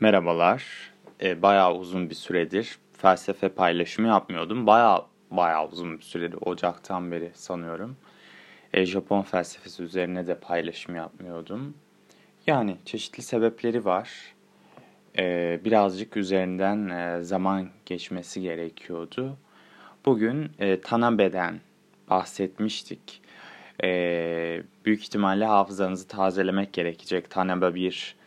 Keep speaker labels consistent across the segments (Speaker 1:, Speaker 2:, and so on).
Speaker 1: Merhabalar. E, bayağı uzun bir süredir felsefe paylaşımı yapmıyordum. Bayağı bayağı uzun bir süredir Ocak'tan beri sanıyorum. E, Japon felsefesi üzerine de paylaşım yapmıyordum. Yani çeşitli sebepleri var. E, birazcık üzerinden e, zaman geçmesi gerekiyordu. Bugün e, Tanabe'den bahsetmiştik. E, büyük ihtimalle hafızanızı tazelemek gerekecek. Tanabe bir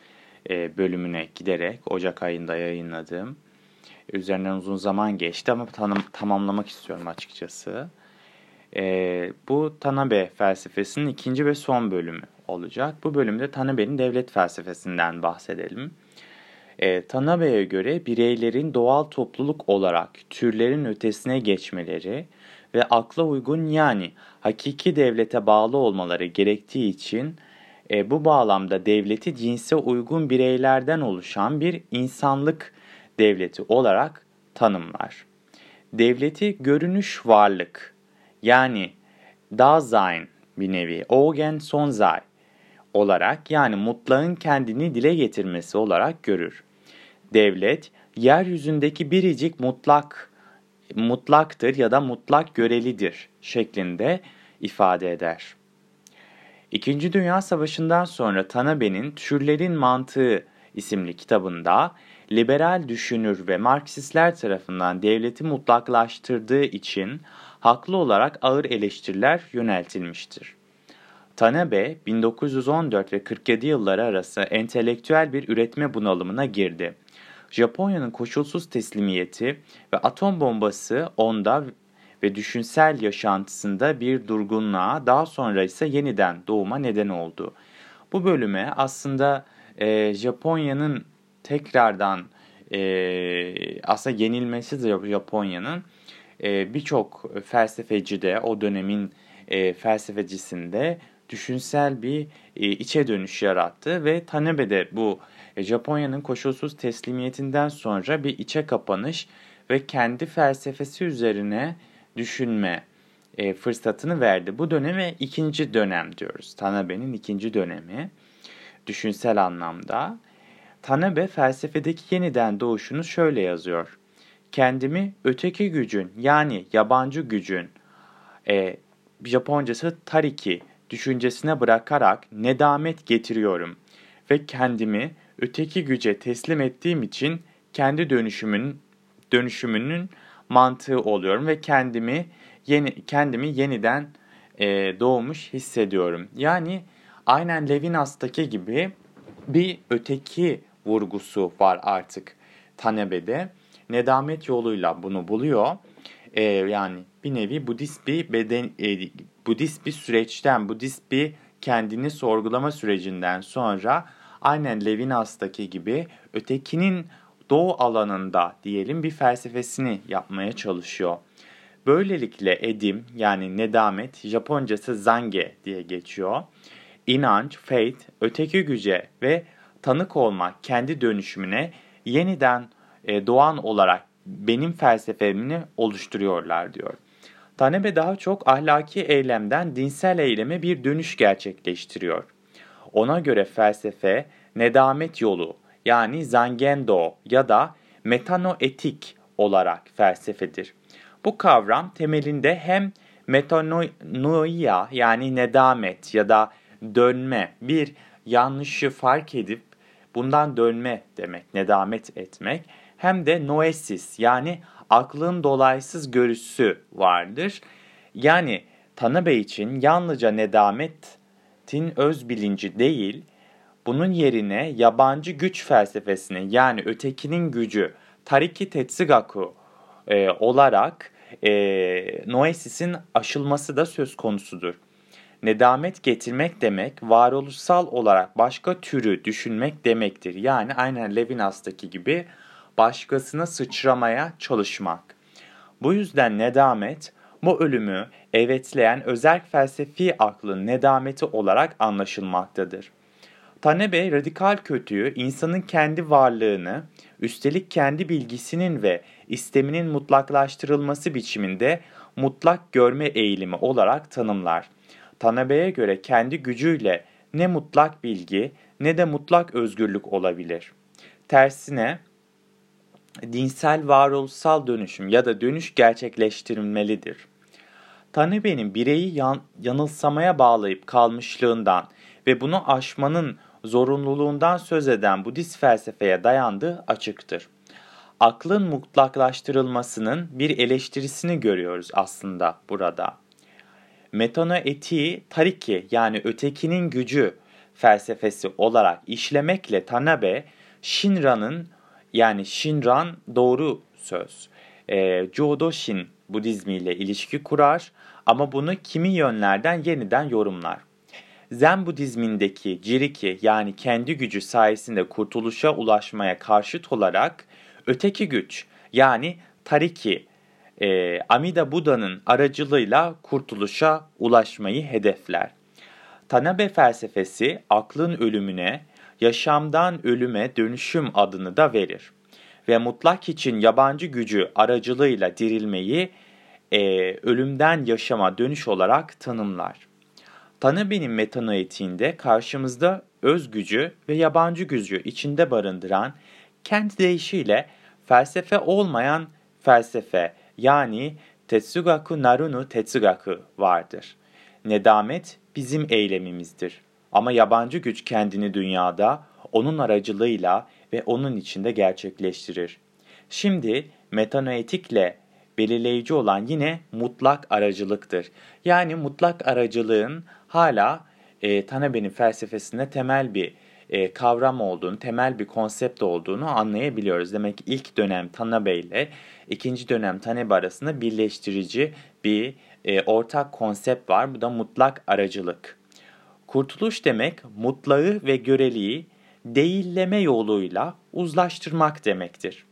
Speaker 1: bölümüne giderek Ocak ayında yayınladığım üzerinden uzun zaman geçti ama tanım, tamamlamak istiyorum açıkçası. E, bu Tanabe felsefesinin ikinci ve son bölümü olacak. Bu bölümde Tanabe'nin devlet felsefesinden bahsedelim. E, Tanabe'ye göre bireylerin doğal topluluk olarak türlerin ötesine geçmeleri ve akla uygun yani hakiki devlete bağlı olmaları gerektiği için e, bu bağlamda devleti cinse uygun bireylerden oluşan bir insanlık devleti olarak tanımlar. Devleti görünüş varlık yani Dasein bir nevi, Ogen Sonzai olarak yani mutlağın kendini dile getirmesi olarak görür. Devlet yeryüzündeki biricik mutlak mutlaktır ya da mutlak görelidir şeklinde ifade eder. İkinci Dünya Savaşı'ndan sonra Tanabe'nin Türlerin Mantığı isimli kitabında liberal düşünür ve Marksistler tarafından devleti mutlaklaştırdığı için haklı olarak ağır eleştiriler yöneltilmiştir. Tanabe 1914 ve 47 yılları arası entelektüel bir üretme bunalımına girdi. Japonya'nın koşulsuz teslimiyeti ve atom bombası onda ve düşünsel yaşantısında bir durgunluğa daha sonra ise yeniden doğuma neden oldu. Bu bölüme aslında e, Japonya'nın tekrardan e, aslında yenilmesi de Japonya'nın e, birçok felsefeci de o dönemin e, felsefecisinde düşünsel bir e, içe dönüş yarattı ve Tanabe de bu e, Japonya'nın koşulsuz teslimiyetinden sonra bir içe kapanış ve kendi felsefesi üzerine düşünme e, fırsatını verdi. Bu döneme ikinci dönem diyoruz. Tanabe'nin ikinci dönemi düşünsel anlamda. Tanabe felsefedeki yeniden doğuşunu şöyle yazıyor. Kendimi öteki gücün yani yabancı gücün e, Japoncası tariki düşüncesine bırakarak nedamet getiriyorum ve kendimi öteki güce teslim ettiğim için kendi dönüşümün dönüşümünün mantığı oluyorum ve kendimi yeni kendimi yeniden e, doğmuş hissediyorum. Yani aynen Levinas'taki gibi bir öteki vurgusu var artık Tanebe'de. Nedamet yoluyla bunu buluyor. E, yani bir nevi Budist bir beden e, Budist bir süreçten, Budist bir kendini sorgulama sürecinden sonra aynen Levinas'taki gibi ötekinin doğu alanında diyelim bir felsefesini yapmaya çalışıyor. Böylelikle edim yani nedamet Japoncası zange diye geçiyor. İnanç, faith, öteki güce ve tanık olmak kendi dönüşümüne yeniden e, doğan olarak benim felsefemini oluşturuyorlar diyor. Tanebe daha çok ahlaki eylemden dinsel eyleme bir dönüş gerçekleştiriyor. Ona göre felsefe nedamet yolu yani zangendo ya da metanoetik olarak felsefedir. Bu kavram temelinde hem metanoia yani nedamet ya da dönme bir yanlışı fark edip bundan dönme demek, nedamet etmek hem de noesis yani aklın dolaysız görüşü vardır. Yani Tanabe için yalnızca nedametin öz bilinci değil, bunun yerine yabancı güç felsefesini yani ötekinin gücü Tariki Tetsugaku e, olarak e, Noesis'in aşılması da söz konusudur. Nedamet getirmek demek varoluşsal olarak başka türü düşünmek demektir. Yani aynen Levinas'taki gibi başkasına sıçramaya çalışmak. Bu yüzden nedamet bu ölümü evetleyen özel felsefi aklın nedameti olarak anlaşılmaktadır. Tanebe radikal kötüyü insanın kendi varlığını, üstelik kendi bilgisinin ve isteminin mutlaklaştırılması biçiminde mutlak görme eğilimi olarak tanımlar. Tanabe'ye göre kendi gücüyle ne mutlak bilgi ne de mutlak özgürlük olabilir. Tersine dinsel varoluşsal dönüşüm ya da dönüş gerçekleştirilmelidir. Tanabe'nin bireyi yan, yanılsamaya bağlayıp kalmışlığından ve bunu aşmanın zorunluluğundan söz eden Budist felsefeye dayandığı açıktır. Aklın mutlaklaştırılmasının bir eleştirisini görüyoruz aslında burada. Metanoetiği tariki yani ötekinin gücü felsefesi olarak işlemekle Tanabe, Shinran'ın yani Shinran doğru söz, e, Jodoshin Budizmi ile ilişki kurar ama bunu kimi yönlerden yeniden yorumlar. Zen Budizmindeki Jiriki yani kendi gücü sayesinde kurtuluşa ulaşmaya karşıt olarak öteki güç yani Tariki, e, Amida Buda'nın aracılığıyla kurtuluşa ulaşmayı hedefler. Tanabe felsefesi aklın ölümüne, yaşamdan ölüme dönüşüm adını da verir. Ve mutlak için yabancı gücü aracılığıyla dirilmeyi e, ölümden yaşama dönüş olarak tanımlar. Tanabe'nin metanoetiğinde karşımızda öz gücü ve yabancı gücü içinde barındıran kendi deyişiyle felsefe olmayan felsefe yani Tetsugaku Narunu Tetsugaku vardır. Nedamet bizim eylemimizdir. Ama yabancı güç kendini dünyada onun aracılığıyla ve onun içinde gerçekleştirir. Şimdi metanoetikle belirleyici olan yine mutlak aracılıktır. Yani mutlak aracılığın hala e, Tanabe'nin felsefesinde temel bir e, kavram olduğunu, temel bir konsept olduğunu anlayabiliyoruz. Demek ki ilk dönem Tanabe ile ikinci dönem Tanabe arasında birleştirici bir e, ortak konsept var. Bu da mutlak aracılık. Kurtuluş demek mutlağı ve göreliği değilleme yoluyla uzlaştırmak demektir.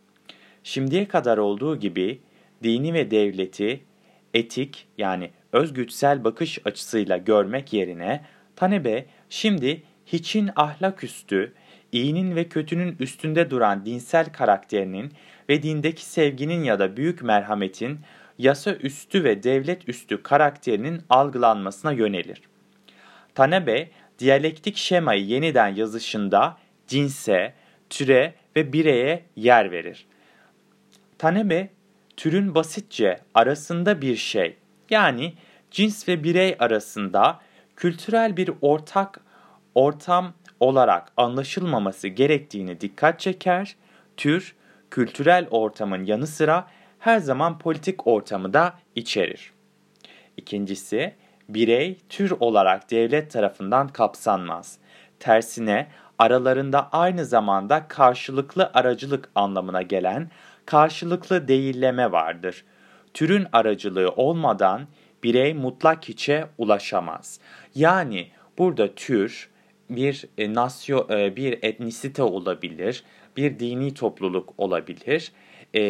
Speaker 1: Şimdiye kadar olduğu gibi dini ve devleti etik yani özgüçsel bakış açısıyla görmek yerine Tanebe şimdi hiçin ahlak üstü, iyinin ve kötünün üstünde duran dinsel karakterinin ve dindeki sevginin ya da büyük merhametin yasa üstü ve devlet üstü karakterinin algılanmasına yönelir. Tanebe, diyalektik şemayı yeniden yazışında cinse, türe ve bireye yer verir. Tanebe, türün basitçe arasında bir şey, yani cins ve birey arasında kültürel bir ortak ortam olarak anlaşılmaması gerektiğini dikkat çeker, tür, kültürel ortamın yanı sıra her zaman politik ortamı da içerir. İkincisi, birey tür olarak devlet tarafından kapsanmaz. Tersine aralarında aynı zamanda karşılıklı aracılık anlamına gelen karşılıklı değilleme vardır. Türün aracılığı olmadan birey mutlak hiçe ulaşamaz. Yani burada tür bir e, nasyo, e, bir etnisite olabilir, bir dini topluluk olabilir. E,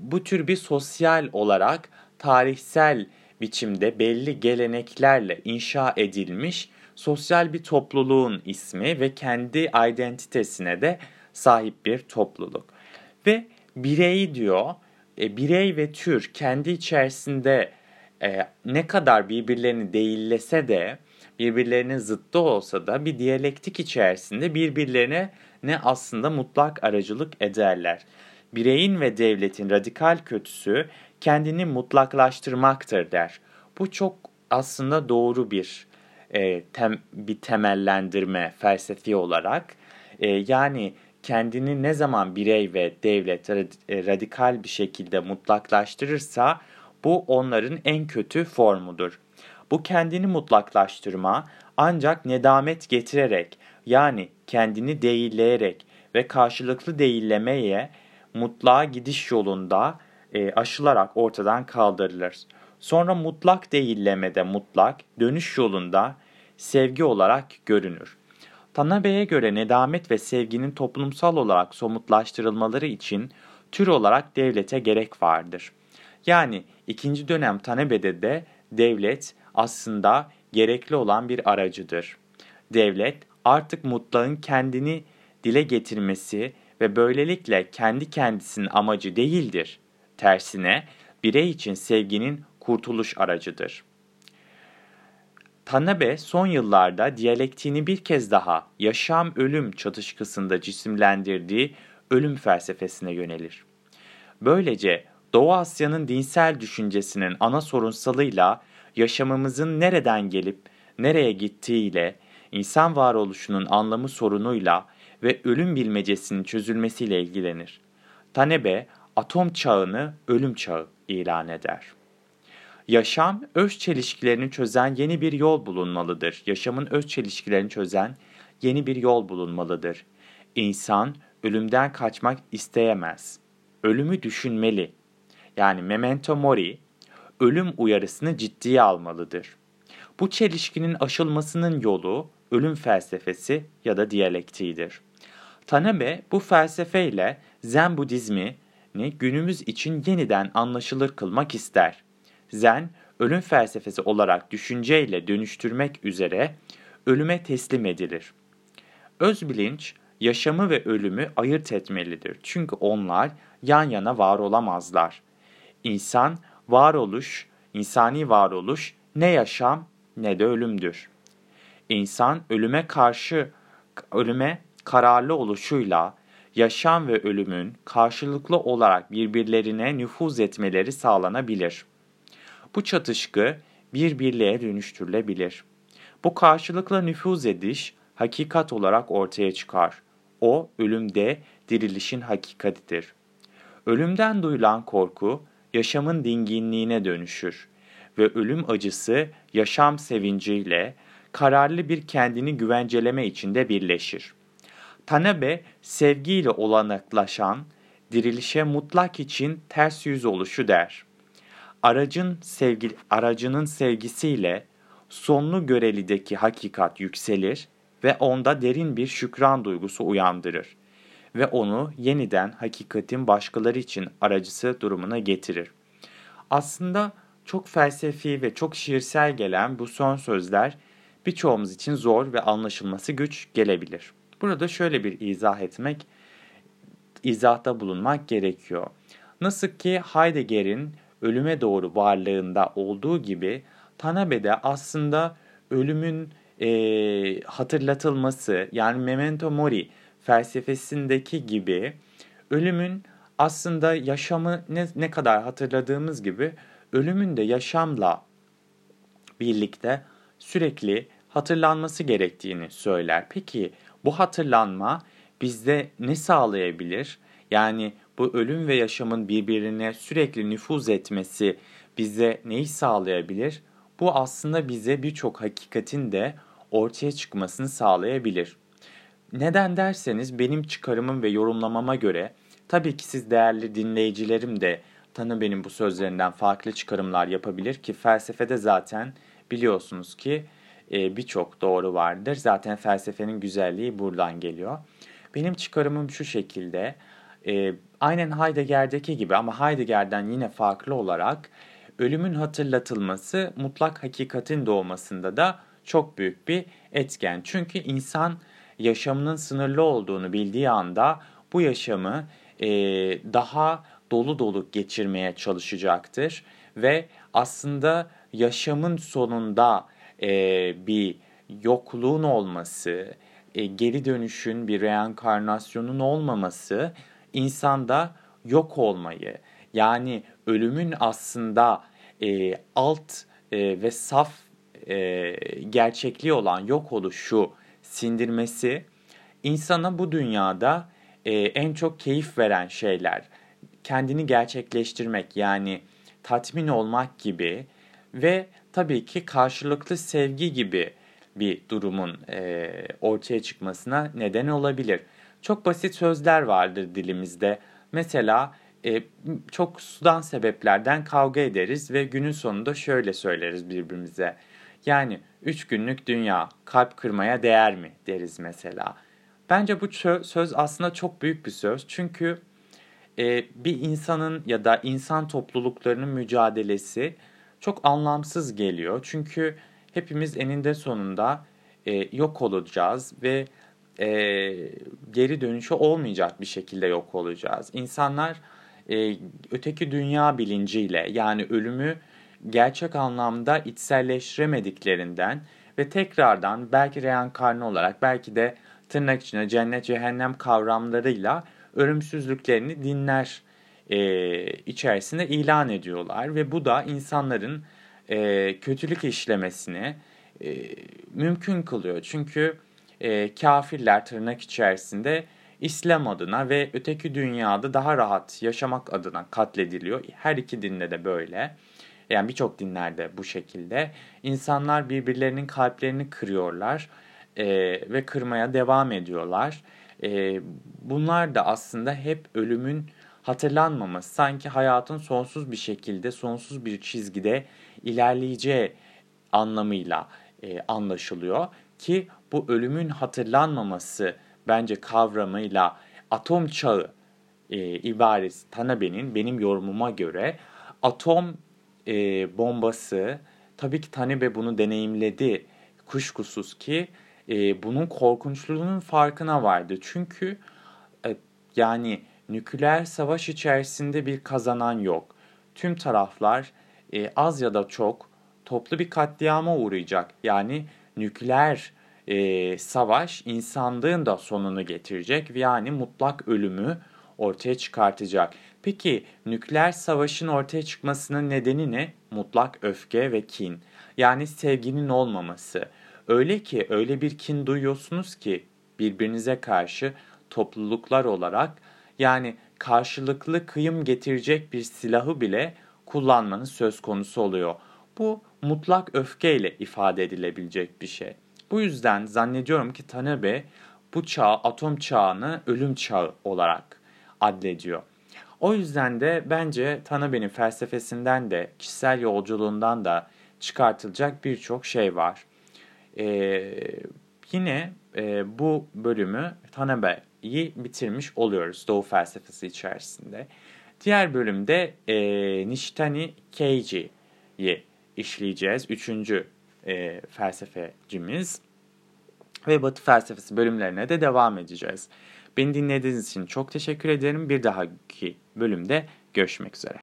Speaker 1: bu tür bir sosyal olarak tarihsel biçimde belli geleneklerle inşa edilmiş sosyal bir topluluğun ismi ve kendi identitesine de sahip bir topluluk. Ve birey diyor, e, birey ve tür kendi içerisinde e, ne kadar birbirlerini değillese de birbirlerinin zıttı olsa da bir diyalektik içerisinde birbirlerine ne aslında mutlak aracılık ederler. Bireyin ve devletin radikal kötüsü kendini mutlaklaştırmaktır der. Bu çok aslında doğru bir e, tem, bir temellendirme felsefi olarak. E, yani kendini ne zaman birey ve devlet e, radikal bir şekilde mutlaklaştırırsa bu onların en kötü formudur. Bu kendini mutlaklaştırma ancak nedamet getirerek yani kendini değilleyerek ve karşılıklı değillemeye mutlağa gidiş yolunda e, aşılarak ortadan kaldırılır. Sonra mutlak değillemede mutlak, dönüş yolunda sevgi olarak görünür. Tanabe'ye göre nedamet ve sevginin toplumsal olarak somutlaştırılmaları için tür olarak devlete gerek vardır. Yani ikinci dönem Tanabe'de de devlet aslında gerekli olan bir aracıdır. Devlet artık mutlağın kendini dile getirmesi ve böylelikle kendi kendisinin amacı değildir. Tersine birey için sevginin kurtuluş aracıdır. Tanabe son yıllarda diyalektiğini bir kez daha yaşam-ölüm çatışkısında cisimlendirdiği ölüm felsefesine yönelir. Böylece Doğu Asya'nın dinsel düşüncesinin ana sorunsalıyla yaşamımızın nereden gelip nereye gittiğiyle, insan varoluşunun anlamı sorunuyla ve ölüm bilmecesinin çözülmesiyle ilgilenir. Tanebe, atom çağını ölüm çağı ilan eder. Yaşam, öz çelişkilerini çözen yeni bir yol bulunmalıdır. Yaşamın öz çelişkilerini çözen yeni bir yol bulunmalıdır. İnsan ölümden kaçmak isteyemez. Ölümü düşünmeli. Yani memento mori, ölüm uyarısını ciddiye almalıdır. Bu çelişkinin aşılmasının yolu ölüm felsefesi ya da diyalektiğidir. Tanabe bu felsefeyle Zen Budizmi günümüz için yeniden anlaşılır kılmak ister. Zen, ölüm felsefesi olarak düşünceyle dönüştürmek üzere ölüme teslim edilir. Öz bilinç, yaşamı ve ölümü ayırt etmelidir. Çünkü onlar yan yana var olamazlar. İnsan, varoluş, insani varoluş ne yaşam ne de ölümdür. İnsan ölüme karşı ölüme kararlı oluşuyla yaşam ve ölümün karşılıklı olarak birbirlerine nüfuz etmeleri sağlanabilir. Bu çatışkı bir birliğe dönüştürülebilir. Bu karşılıklı nüfuz ediş hakikat olarak ortaya çıkar. O ölümde dirilişin hakikatidir. Ölümden duyulan korku yaşamın dinginliğine dönüşür ve ölüm acısı yaşam sevinciyle kararlı bir kendini güvenceleme içinde birleşir. Tanabe sevgiyle olanaklaşan dirilişe mutlak için ters yüz oluşu der. Aracın sevgi, aracının sevgisiyle sonlu görelideki hakikat yükselir ve onda derin bir şükran duygusu uyandırır ve onu yeniden hakikatin başkaları için aracısı durumuna getirir. Aslında çok felsefi ve çok şiirsel gelen bu son sözler birçoğumuz için zor ve anlaşılması güç gelebilir. Burada şöyle bir izah etmek, izahta bulunmak gerekiyor. Nasıl ki Heidegger'in ölüme doğru varlığında olduğu gibi Tanabe'de aslında ölümün e, hatırlatılması yani memento mori felsefesindeki gibi ölümün aslında yaşamı ne, ne kadar hatırladığımız gibi ölümün de yaşamla birlikte sürekli hatırlanması gerektiğini söyler. Peki bu hatırlanma bizde ne sağlayabilir? Yani bu ölüm ve yaşamın birbirine sürekli nüfuz etmesi bize neyi sağlayabilir? Bu aslında bize birçok hakikatin de ortaya çıkmasını sağlayabilir. Neden derseniz benim çıkarımım ve yorumlamama göre tabii ki siz değerli dinleyicilerim de Tanı benim bu sözlerinden farklı çıkarımlar yapabilir ki felsefede zaten biliyorsunuz ki e, birçok doğru vardır. Zaten felsefenin güzelliği buradan geliyor. Benim çıkarımım şu şekilde. E, aynen Heidegger'deki gibi ama Heidegger'den yine farklı olarak ölümün hatırlatılması mutlak hakikatin doğmasında da çok büyük bir etken. Çünkü insan yaşamının sınırlı olduğunu bildiği anda bu yaşamı e, daha dolu dolu geçirmeye çalışacaktır ve aslında yaşamın sonunda e, bir yokluğun olması, e, geri dönüşün bir reenkarnasyonun olmaması insanda yok olmayı yani ölümün aslında e, alt e, ve saf e, gerçekliği olan yok oluşu sindirmesi insana bu dünyada e, en çok keyif veren şeyler kendini gerçekleştirmek yani tatmin olmak gibi ve tabii ki karşılıklı sevgi gibi bir durumun e, ortaya çıkmasına neden olabilir. Çok basit sözler vardır dilimizde. Mesela e, çok sudan sebeplerden kavga ederiz ve günün sonunda şöyle söyleriz birbirimize. Yani üç günlük dünya kalp kırmaya değer mi deriz mesela. Bence bu söz aslında çok büyük bir söz. Çünkü e, bir insanın ya da insan topluluklarının mücadelesi çok anlamsız geliyor. Çünkü hepimiz eninde sonunda e, yok olacağız ve e, geri dönüşü olmayacak bir şekilde yok olacağız. İnsanlar e, öteki dünya bilinciyle yani ölümü gerçek anlamda içselleştiremediklerinden ve tekrardan belki reenkarne olarak belki de tırnak içinde cennet cehennem kavramlarıyla ölümsüzlüklerini dinler e, içerisinde ilan ediyorlar ve bu da insanların e, kötülük işlemesini e, mümkün kılıyor. Çünkü e, kafirler tırnak içerisinde İslam adına ve öteki dünyada daha rahat yaşamak adına katlediliyor. Her iki dinde de böyle. Yani birçok dinlerde bu şekilde. İnsanlar birbirlerinin kalplerini kırıyorlar e, ve kırmaya devam ediyorlar. E, bunlar da aslında hep ölümün hatırlanmaması. Sanki hayatın sonsuz bir şekilde, sonsuz bir çizgide ilerleyeceği anlamıyla e, anlaşılıyor. Ki bu ölümün hatırlanmaması bence kavramıyla atom çağı e, ibaresi Tanabe'nin benim yorumuma göre atom e, bombası tabii ki Tanabe bunu deneyimledi kuşkusuz ki e, bunun korkunçluğunun farkına vardı. Çünkü e, yani nükleer savaş içerisinde bir kazanan yok. Tüm taraflar e, az ya da çok toplu bir katliama uğrayacak. Yani nükleer e, savaş insanlığın da sonunu getirecek yani mutlak ölümü ortaya çıkartacak. Peki nükleer savaşın ortaya çıkmasının nedeni ne? Mutlak öfke ve kin. Yani sevginin olmaması. Öyle ki öyle bir kin duyuyorsunuz ki birbirinize karşı topluluklar olarak yani karşılıklı kıyım getirecek bir silahı bile kullanmanız söz konusu oluyor. Bu mutlak öfkeyle ifade edilebilecek bir şey. Bu yüzden zannediyorum ki Tanabe bu çağ atom çağını ölüm çağı olarak adlediyor. O yüzden de bence Tanabe'nin felsefesinden de kişisel yolculuğundan da çıkartılacak birçok şey var. Ee, yine e, bu bölümü Tanabe'yi bitirmiş oluyoruz Doğu felsefesi içerisinde. Diğer bölümde e, Nishtani Keiji'yi işleyeceğiz. Üçüncü e, felsefecimiz ve Batı felsefesi bölümlerine de devam edeceğiz. Beni dinlediğiniz için çok teşekkür ederim. Bir dahaki bölümde görüşmek üzere.